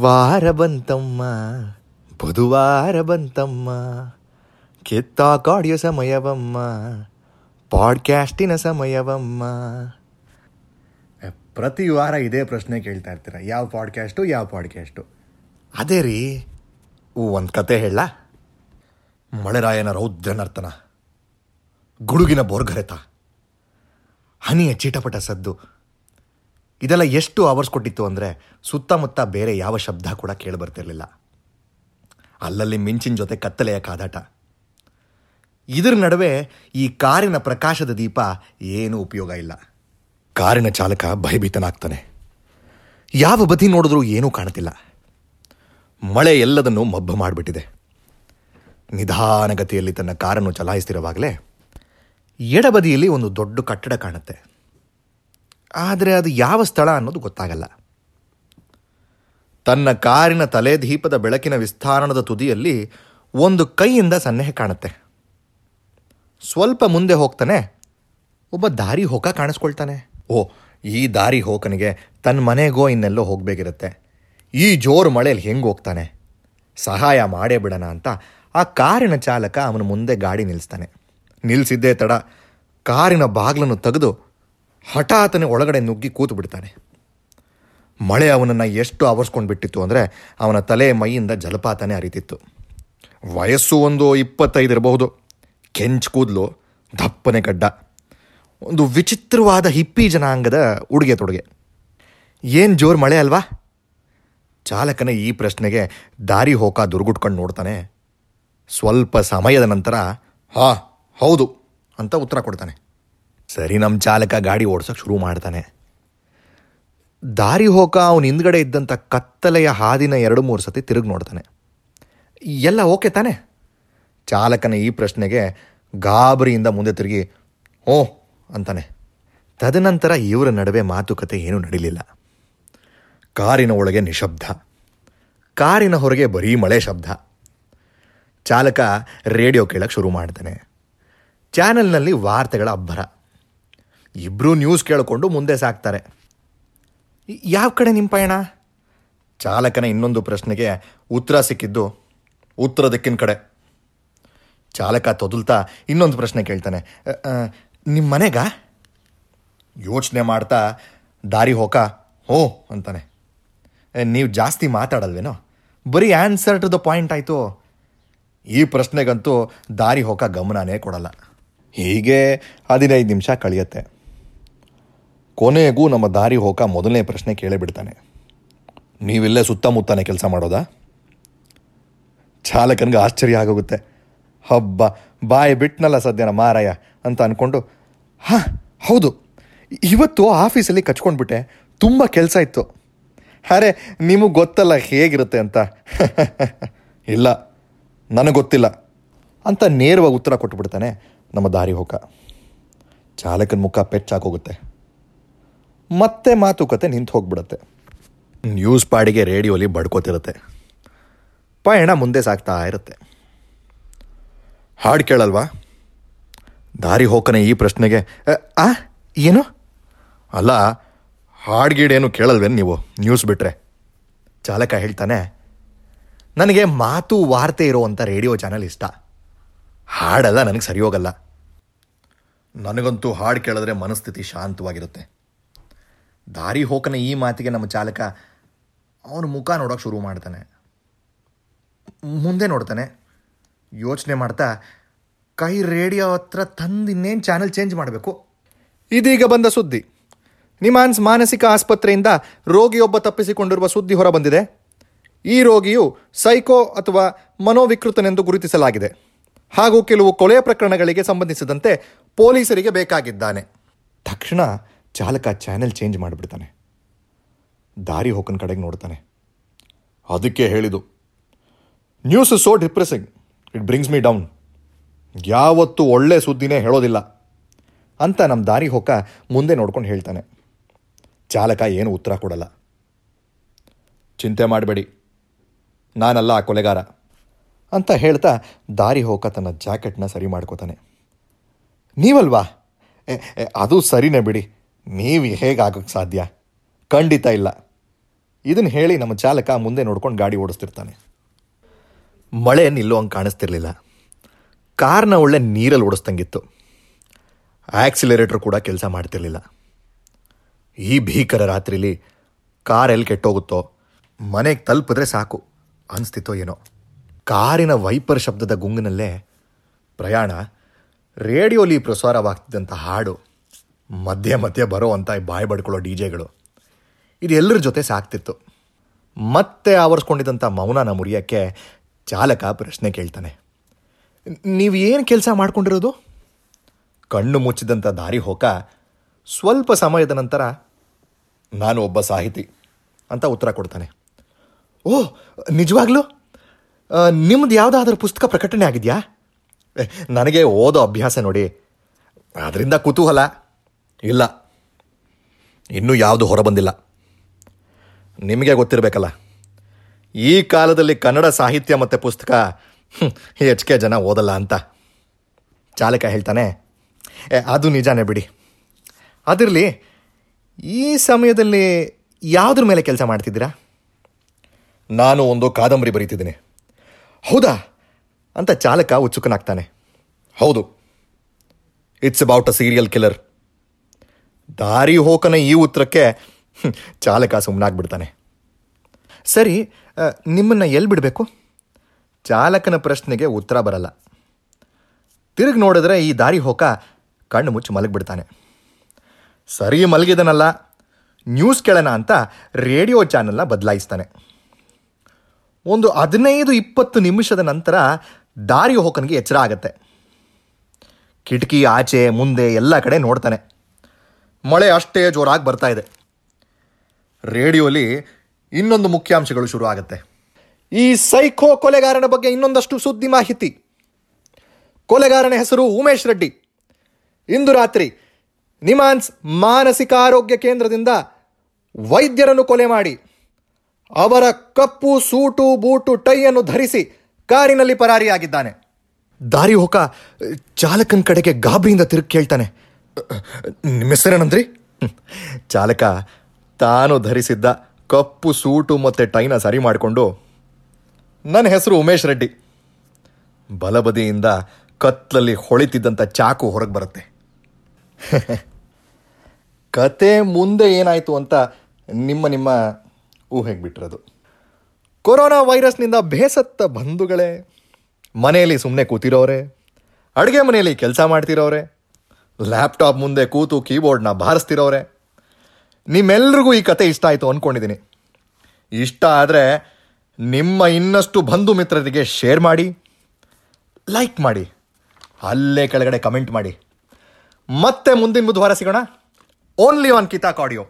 ವಾರ ಬಂತಮ್ಮ ಬುಧವಾರ ಬಂತಮ್ಮ ಕಿತ್ತಾಕಾಡಿಯೋ ಸಮಯವಮ್ಮ ಪಾಡ್ಕ್ಯಾಸ್ಟಿನ ಸಮಯವಮ್ಮ. ಪ್ರತಿ ವಾರ ಇದೇ ಪ್ರಶ್ನೆ ಕೇಳ್ತಾ ಇರ್ತೀರ? ಯಾವ ಪಾಡ್ಕ್ಯಾಸ್ಟು ಯಾವ ಪಾಡ್ಕ್ಯಾಸ್ಟು? ಅದೇ ರೀ. ಒಂದು ಕತೆ ಹೇಳ. ಮಳೆರಾಯನ ರೌದ್ರ ನರ್ತನ ಗುಡುಗಿನ ಬೋರ್ಗರೆತ ಹನಿಯ ಚೀಟಪಟ ಸದ್ದು ಇದೆಲ್ಲ ಎಷ್ಟು ಅವರ್ಸ್ ಕೊಟ್ಟಿತ್ತು ಅಂದರೆ ಸುತ್ತಮುತ್ತ ಬೇರೆ ಯಾವ ಶಬ್ದ ಕೂಡ ಕೇಳಿಬರ್ತಿರ್ಲಿಲ್ಲ. ಅಲ್ಲಲ್ಲಿ ಮಿಂಚಿನ ಜೊತೆ ಕತ್ತಲೆಯ ಕಾದಾಟ. ಇದರ ನಡುವೆ ಈ ಕಾರಿನ ಪ್ರಕಾಶದ ದೀಪ ಏನೂ ಉಪಯೋಗ ಇಲ್ಲ. ಕಾರಿನ ಚಾಲಕ ಭಯಭೀತನಾಗ್ತಾನೆ. ಯಾವ ಬದಿ ನೋಡಿದ್ರೂ ಏನೂ ಕಾಣುತ್ತಿಲ್ಲ ಮಳೆ ಎಲ್ಲದನ್ನು ಮಬ್ಬ ಮಾಡಿಬಿಟ್ಟಿದೆ. ನಿಧಾನಗತಿಯಲ್ಲಿ ತನ್ನ ಕಾರನ್ನು ಚಲಾಯಿಸ್ತಿರುವಾಗಲೇ ಎಡಬದಿಯಲ್ಲಿ ಒಂದು ದೊಡ್ಡ ಕಟ್ಟಡ ಕಾಣುತ್ತೆ. ಆದರೆ ಅದು ಯಾವ ಸ್ಥಳ ಅನ್ನೋದು ಗೊತ್ತಾಗಲ್ಲ. ತನ್ನ ಕಾರಿನ ತಲೆ ದೀಪದ ಬೆಳಕಿನ ವಿಸ್ತಾರಣದ ತುದಿಯಲ್ಲಿ ಒಂದು ಕೈಯಿಂದ ಸನ್ನೆಹೆ ಕಾಣುತ್ತೆ. ಸ್ವಲ್ಪ ಮುಂದೆ ಹೋಗ್ತಾನೆ, ಒಬ್ಬ ದಾರಿ ಹೋಕ ಕಾಣಿಸ್ಕೊಳ್ತಾನೆ. ಓ ಈ ದಾರಿ ಹೋಕನಿಗೆ ತನ್ನ ಮನೆಗೋ ಇನ್ನೆಲ್ಲೋ ಹೋಗಬೇಕಿರುತ್ತೆ. ಈ ಜೋರು ಮಳೆಯಲ್ಲಿ ಹೆಂಗೆ ಹೋಗ್ತಾನೆ? ಸಹಾಯ ಮಾಡೇ ಬಿಡೋಣ ಅಂತ ಆ ಕಾರಿನ ಚಾಲಕ ಅವನ ಮುಂದೆ ಗಾಡಿ ನಿಲ್ಲಿಸ್ತಾನೆ ನಿಲ್ಲಿಸಿದ್ದೇ ತಡ, ಕಾರಿನ ಬಾಗಿಲನ್ನು ತೆಗೆದು ಹಠಾತನೆ ಒಳಗಡೆ ನುಗ್ಗಿ ಕೂತು ಬಿಡ್ತಾನೆ ಮಳೆ ಅವನನ್ನು ಎಷ್ಟು ಆವರಿಸ್ಕೊಂಡು ಬಿಟ್ಟಿತ್ತು ಅಂದರೆ ಅವನ ತಲೆ ಮೈಯಿಂದ ಜಲಪಾತನೇ ಅರಿತಿತ್ತು ವಯಸ್ಸು ಒಂದು ಇಪ್ಪತ್ತೈದು ಇರಬಹುದು. ಕೆಂಚ್ ಕೂದಲು, ದಪ್ಪನೆ ಗಡ್ಡ. ಒಂದು ವಿಚಿತ್ರವಾದ ಹಿಪ್ಪಿ ಜನಾಂಗದ ಉಡುಗೆ ತೊಡುಗೆ. ಏನು ಜೋರು ಮಳೆ ಅಲ್ವಾ? ಚಾಲಕನ ಈ ಪ್ರಶ್ನೆಗೆ ದಾರಿ ಹೋಕ ದುರ್ಗುಟ್ಕೊಂಡು ನೋಡ್ತಾನೆ. ಸ್ವಲ್ಪ ಸಮಯದ ನಂತರ, ಹಾ, ಹೌದು ಅಂತ ಉತ್ತರ ಕೊಡ್ತಾನೆ. ಸರಿ ನಮ್ಮ ಚಾಲಕ ಗಾಡಿ ಓಡ್ಸೋಕೆ ಶುರು ಮಾಡ್ತಾನೆ. ದಾರಿ ಹೋಕ ಅವನ ಹಿಂದ್ಗಡೆ ಇದ್ದಂಥ ಕತ್ತಲೆಯ ಹಾದಿನ ಎರಡು ಮೂರು ಸತಿ ತಿರುಗಿ ನೋಡ್ತಾನೆ. ಎಲ್ಲ ಓಕೆ ತಾನೆ? ಚಾಲಕನ ಈ ಪ್ರಶ್ನೆಗೆ ಗಾಬರಿಯಿಂದ ಮುಂದೆ ತಿರುಗಿ ಓ ಅಂತಾನೆ. ತದನಂತರ ಇವರ ನಡುವೆ ಮಾತುಕತೆ ಏನೂ ನಡೀಲಿಲ್ಲ. ಕಾರಿನ ಒಳಗೆ ನಿಶಬ್ದ. ಕಾರಿನ ಹೊರಗೆ ಬರೀ ಮಳೆ ಶಬ್ದ. ಚಾಲಕ ರೇಡಿಯೋ ಕೇಳಕ್ಕೆ ಶುರು ಮಾಡ್ತಾನೆ. ಚಾನೆಲ್ನಲ್ಲಿ ವಾರ್ತೆಗಳ ಅಬ್ಬರ. ಇಬ್ಬರೂ ನ್ಯೂಸ್ ಕೇಳಿಕೊಂಡು ಮುಂದೆ ಸಾಕ್ತಾರೆ. ಯಾವ ಕಡೆ ನಿಮ್ಮ ಪಯಣ? ಚಾಲಕನ ಇನ್ನೊಂದು ಪ್ರಶ್ನೆಗೆ ಉತ್ತರ ಸಿಕ್ಕಿದ್ದು ಉತ್ತರ ದಿಕ್ಕಿನ ಕಡೆ. ಚಾಲಕ ತೊದಲ್ತಾ ಇನ್ನೊಂದು ಪ್ರಶ್ನೆ ಕೇಳ್ತಾನೆ. ನಿಮ್ಮ ಮನೆಗ? ಯೋಚನೆ ಮಾಡ್ತಾ ದಾರಿ ಹೋಕ, ಹೋ ಅಂತಾನೆ. ನೀವು ಜಾಸ್ತಿ ಮಾತಾಡಲ್ವೇನೋ? ಬರೀ ಆನ್ಸರ್ ಟು ದ ಪಾಯಿಂಟ್ ಆಯಿತು. ಈ ಪ್ರಶ್ನೆಗಂತೂ ದಾರಿ ಹೋಕ ಗಮನನೇ ಕೊಡಲ್ಲ. ಹೀಗೆ ಹದಿನೈದು ನಿಮಿಷ ಕಳೆಯುತ್ತೆ. ಕೊನೆಗೂ ನಮ್ಮ ದಾರಿ ಹೋಕ ಮೊದಲನೇ ಪ್ರಶ್ನೆ ಕೇಳೇ ಬಿಡ್ತಾನೆ. ನೀವಿಲ್ಲೇ ಸುತ್ತಮುತ್ತಾನೆ ಕೆಲಸ ಮಾಡೋದಾ? ಚಾಲಕನಿಗೆ ಆಶ್ಚರ್ಯ ಆಗೋಗುತ್ತೆ. ಹಬ್ಬ, ಬಾಯಿ ಬಿಟ್ನಲ್ಲ ಸದ್ಯನ ಮಾರಾಯ ಅಂತ ಅಂದ್ಕೊಂಡು ಹಾಂ, ಹೌದು. ಇವತ್ತು ಆಫೀಸಲ್ಲಿ ಕಚ್ಕೊಂಡ್ಬಿಟ್ಟೆ. ತುಂಬ ಕೆಲಸ ಇತ್ತು. ಅರೆ, ನಿಮಗೆ ಗೊತ್ತಲ್ಲ ಹೇಗಿರುತ್ತೆ ಅಂತ. ಇಲ್ಲ, ನನಗೆ ಗೊತ್ತಿಲ್ಲ ಅಂತ ನೇರವಾಗಿ ಉತ್ತರ ಕೊಟ್ಬಿಡ್ತಾನೆ ನಮ್ಮ ದಾರಿ ಹೋಗ ಚಾಲಕನ ಮುಖ ಪೆಚ್ಚಾಕೋಗುತ್ತೆ ಮತ್ತೆ ಮಾತುಕತೆ ನಿಂತು ಹೋಗ್ಬಿಡುತ್ತೆ. ನ್ಯೂಸ್ ಪಾಡಿಗೆ ರೇಡಿಯೋಲಿ ಬಡ್ಕೋತಿರುತ್ತೆ. ಪಯಣ ಮುಂದೆ ಸಾಗ್ತಾ ಇರುತ್ತೆ. ಹಾಡು ಕೇಳಲ್ವಾ? ದಾರಿ ಹೋಕನೆ ಈ ಪ್ರಶ್ನೆಗೆ. "ಅ, ಆ ಏನು? ಅಲ್ಲ ಹಾಡ್ಗೀಡೇನು ಕೇಳಲ್ವೇನು ನೀವು ನ್ಯೂಸ್ ಬಿಟ್ರೆ? ಚಾಲಕ ಹೇಳ್ತಾನೆ ನನಗೆ ಮಾತು ವಾರ್ತೆ ಇರೋವಂಥ ರೇಡಿಯೋ ಚಾನಲ್ ಇಷ್ಟ. ಹಾಡೆಲ್ಲ ನನಗೆ ಸರಿ ಹೋಗಲ್ಲ ನನಗಂತೂ ಹಾಡು ಕೇಳಿದ್ರೆ ಮನಸ್ಥಿತಿ ಶಾಂತವಾಗಿರುತ್ತೆ. ದಾರಿ ಹೋಕನ ಈ ಮಾತಿಗೆ ನಮ್ಮ ಚಾಲಕ, ಅವನ ಮುಖ ನೋಡೋಕೆ ಶುರು ಮಾಡ್ತಾನೆ. ಮುಂದೆ ನೋಡ್ತಾನೆ. ಯೋಚನೆ ಮಾಡ್ತಾ, ಕೈ ರೇಡಿಯೋ ಹತ್ರ ತಂದು ಇನ್ನೇನು ಚಾನಲ್ ಚೇಂಜ್ ಮಾಡಬೇಕು? ಇದೀಗ ಬಂದ ಸುದ್ದಿ. ನಿಮಾನ್ಸ್ ಮಾನಸಿಕ ಆಸ್ಪತ್ರೆಯಿಂದ ರೋಗಿಯೊಬ್ಬ ತಪ್ಪಿಸಿಕೊಂಡಿರುವ ಸುದ್ದಿ ಹೊರಬಂದಿದೆ. ಈ ರೋಗಿಯು ಸೈಕೋ ಅಥವಾ ಮನೋವಿಕೃತನೆಂದು ಗುರುತಿಸಲಾಗಿದೆ. ಹಾಗೂ ಕೆಲವು ಕೊಲೆ ಪ್ರಕರಣಗಳಿಗೆ ಸಂಬಂಧಿಸಿದಂತೆ ಪೊಲೀಸರಿಗೆ ಬೇಕಾಗಿದ್ದಾನೆ. ತಕ್ಷಣ ಚಾಲಕ ಚಾನೆಲ್ ಚೇಂಜ್ ಮಾಡಿಬಿಡ್ತಾನೆ. ದಾರಿ ಹೋಕನ ಕಡೆಗೆ ನೋಡ್ತಾನೆ. ಅದಕ್ಕೆ ಹೇಳಿದು news so depressing. It brings me down. ಯಾವತ್ತೂ ಒಳ್ಳೆ ಸುದ್ದಿನೇ ಹೇಳೋದಿಲ್ಲ. ಅಂತ ನಮ್ಮ ದಾರಿ ಹೋಕ ಮುಂದೆ ನೋಡ್ಕೊಂಡು ಹೇಳ್ತಾನೆ. ಚಾಲಕ ಏನು ಉತ್ತರ ಕೊಡಲ್ಲ. ಚಿಂತೆ ಮಾಡಬೇಡಿ. ನಾನಲ್ಲ ಆ ಕೊಲೆಗಾರ. ಅಂತ ಹೇಳ್ತಾ ದಾರಿ ಹೋಕ ತನ್ನ ಜಾಕೆಟ್ನ ಸರಿ ಮಾಡ್ಕೋತಾನೆ. ನೀವಲ್ವಾ? ಅದು ಸರಿನೇ ಬಿಡಿ. ನೀವು ಹೇಗಾಗೋಕ್ಕೆ ಸಾಧ್ಯ? ಖಂಡಿತ ಇಲ್ಲ. ಇದನ್ನು ಹೇಳಿ ನಮ್ಮ ಚಾಲಕ ಮುಂದೆ ನೋಡ್ಕೊಂಡು ಗಾಡಿ ಓಡಿಸ್ತಿರ್ತಾನೆ. ಮಳೆ ನಿಲ್ಲೋ ಹಂಗೆ ಕಾಣಿಸ್ತಿರ್ಲಿಲ್ಲ. ಕಾರ್ನ ಒಳ್ಳೆ ನೀರಲ್ಲಿ ಓಡಿಸ್ದಂಗಿತ್ತು. ಆಕ್ಸಿಲರೇಟರ್ ಕೂಡ ಕೆಲಸ ಮಾಡ್ತಿರ್ಲಿಲ್ಲ. ಈ ಭೀಕರ ರಾತ್ರಿಲಿ ಕಾರ್ ಎಲ್ಲಿ ಕೆಟ್ಟೋಗುತ್ತೋ, ಮನೆಗೆ ತಲುಪಿದ್ರೆ ಸಾಕು ಅನಿಸ್ತಿತ್ತೋ ಏನೋ. ಕಾರಿನ ವೈಪರ್ ಶಬ್ದದ ಗುಂಗಿನಲ್ಲೇ ಪ್ರಯಾಣ ರೇಡಿಯೋಲಿ ಪ್ರಸಾರವಾಗ್ತಿದ್ದಂಥ ಹಾಡು. ಮಧ್ಯೆ ಮಧ್ಯೆ ಬರೋ ಅಂತ ಬಾಯಿ ಬಡ್ಕೊಳ್ಳೋ ಡಿ ಜೆಗಳು. ಇದು ಎಲ್ಲರ ಜೊತೆ ಸಾಕ್ತಿತ್ತು. ಮತ್ತೆ ಆವರಿಸ್ಕೊಂಡಿದ್ದಂಥ ಮೌನನ ಮುರಿಯೋಕ್ಕೆ ಚಾಲಕ ಪ್ರಶ್ನೆ ಕೇಳ್ತಾನೆ. ನೀವು ಏನು ಕೆಲಸ ಮಾಡ್ಕೊಂಡಿರೋದು? ಕಣ್ಣು ಮುಚ್ಚಿದಂಥ ದಾರಿ ಹೋಕ ಸ್ವಲ್ಪ ಸಮಯದ ನಂತರ ನಾನು ಒಬ್ಬ ಸಾಹಿತಿ ಅಂತ ಉತ್ತರ ಕೊಡ್ತಾನೆ. ಓ, ನಿಜವಾಗ್ಲೂ? ನಿಮ್ಮದು ಯಾವುದಾದ್ರೂ ಪುಸ್ತಕ ಪ್ರಕಟಣೆ ಆಗಿದೆಯಾ? ನನಗೆ ಓದೋ ಅಭ್ಯಾಸ ನೋಡಿ. ಅದರಿಂದ ಕುತೂಹಲ. ಇಲ್ಲ. ಇನ್ನೂ ಯಾವುದು ಹೊರಬಂದಿಲ್ಲ. ನಿಮಗೆ ಗೊತ್ತಿರಬೇಕಲ್ಲ. ಈ ಕಾಲದಲ್ಲಿ ಕನ್ನಡ ಸಾಹಿತ್ಯ ಮತ್ತು ಪುಸ್ತಕ ಹೆಚ್ಚಿಗೆ ಜನ ಓದಲ್ಲ ಅಂತ. ಚಾಲಕ ಹೇಳ್ತಾನೆ "ಏ, ಅದು ನಿಜಾನೇ ಬಿಡಿ. ಅದಿರಲಿ ಈ ಸಮಯದಲ್ಲಿ ಯಾವುದ್ರ ಮೇಲೆ ಕೆಲಸ ಮಾಡ್ತಿದ್ದೀರಾ? ನಾನು ಒಂದು ಕಾದಂಬರಿ ಬರೀತಿದ್ದೀನಿ. ಹೌದಾ? ಅಂತ ಚಾಲಕ ಉತ್ಸುಕನಾಗ್ತಾನೆ. ಹೌದು. It's about a serial killer ದಾರಿ ಹೋಕನ ಈ ಉತ್ತರಕ್ಕೆ ಚಾಲಕ ಸುಮ್ಮನಾಗ್ಬಿಡ್ತಾನೆ ಸರಿ ನಿಮ್ಮನ್ನು ಎಲ್ಲಿ ಬಿಡಬೇಕು? ಚಾಲಕನ ಪ್ರಶ್ನೆಗೆ ಉತ್ತರ ಬರಲ್ಲ. ತಿರುಗಿ ನೋಡಿದ್ರೆ ಈ ದಾರಿ ಹೋಕ ಕಣ್ಣು ಮುಚ್ಚಿ ಮಲಗಿಬಿಡ್ತಾನೆ. ಸರಿ ಮಲಗಿದನಲ್ಲ, ನ್ಯೂಸ್ ಕೇಳೋಣ ಅಂತ ರೇಡಿಯೋ ಚಾನಲ್ನ ಬದಲಾಯಿಸ್ತಾನೆ. ಒಂದು ಹದಿನೈದು ಇಪ್ಪತ್ತು ನಿಮಿಷದ ನಂತರ ದಾರಿ ಹೋಕನಿಗೆ ಎಚ್ಚರ ಆಗತ್ತೆ. ಕಿಟಕಿ ಆಚೆ, ಮುಂದೆ ಎಲ್ಲ ಕಡೆ ನೋಡ್ತಾನೆ. ಮಳೆ ಅಷ್ಟೇ ಜೋರಾಗಿ ಬರ್ತಾ ಇದೆ. ರೇಡಿಯೋಲಿ ಇನ್ನೊಂದು ಮುಖ್ಯಾಂಶಗಳು ಶುರು ಆಗುತ್ತೆ. ಈ ಸೈಕೋ ಕೊಲೆಗಾರನ ಬಗ್ಗೆ ಇನ್ನೊಂದಷ್ಟು ಸುದ್ದಿ ಮಾಹಿತಿ. ಕೊಲೆಗಾರನ ಹೆಸರು ಉಮೇಶ್ ರೆಡ್ಡಿ. ಇಂದು ರಾತ್ರಿ ನಿಮಾನ್ಸ್ ಮಾನಸಿಕ ಆರೋಗ್ಯ ಕೇಂದ್ರದಿಂದ ವೈದ್ಯರನ್ನು ಕೊಲೆ ಮಾಡಿ. ಅವರ ಕಪ್ಪು, ಸೂಟು, ಬೂಟು, ಟೈಯನ್ನು ಧರಿಸಿ ಕಾರಿನಲ್ಲಿ ಪರಾರಿಯಾಗಿದ್ದಾನೆ. ದಾರಿ ಹೋಕ ಚಾಲಕನ ಕಡೆಗೆ ಗಾಬರಿಯಿಂದ ತಿರುಗಿ ಕೇಳ್ತಾನೆ. ನಿಮ್ಮ ಹೆಸರೇನಂದ್ರಿ ಚಾಲಕ, ತಾನು ಧರಿಸಿದ್ದ ಕಪ್ಪು ಸೂಟು ಮತ್ತು ಟೈನ ಸರಿ ಮಾಡಿಕೊಂಡು ನನ್ನ ಹೆಸರು ಉಮೇಶ್ ರೆಡ್ಡಿ. ಬಲಬದಿಯಿಂದ ಕತ್ತಲಲ್ಲಿ ಹೊಳಿತಿದ್ದಂಥ ಚಾಕು ಹೊರಗೆ ಬರುತ್ತೆ. ಕತೆ ಮುಂದೆ ಏನಾಯಿತು ಅಂತ ನಿಮ್ಮ ನಿಮ್ಮ ಊಹೆಗೆ ಬಿಟ್ಟಿರೋದು? ಕೊರೋನಾ ವೈರಸ್ನಿಂದ ಬೇಸತ್ತ ಬಂಧುಗಳೇ, ಮನೆಯಲ್ಲಿ ಸುಮ್ಮನೆ ಕೂತಿರೋರೆ, ಅಡುಗೆ ಮನೆಯಲ್ಲಿ ಕೆಲಸ ಮಾಡ್ತಿರೋರೆ ಲ್ಯಾಪ್ಟಾಪ್ ಮುಂದೆ ಕೂತು ಕೀಬೋರ್ಡ್ನ ಬಾರಿಸ್ತಿರೋರೆ ನಿಮ್ಮೆಲ್ರಿಗೂ ಈ ಕತೆ ಇಷ್ಟ ಆಯಿತು ಅಂದ್ಕೊಂಡಿದ್ದೀನಿ ಇಷ್ಟ ಆದರೆ ನಿಮ್ಮ ಇನ್ನಷ್ಟು ಬಂಧು ಮಿತ್ರರಿಗೆ ಶೇರ್ ಮಾಡಿ, ಲೈಕ್ ಮಾಡಿ, ಅಲ್ಲೇ ಕೆಳಗಡೆ ಕಮೆಂಟ್ ಮಾಡಿ. ಮತ್ತೆ ಮುಂದಿನ ಬುಧವಾರ ಸಿಗೋಣ. ಓನ್ಲಿ ಆನ್ ಕಿತಾಕ್ ಆಡಿಯೋ.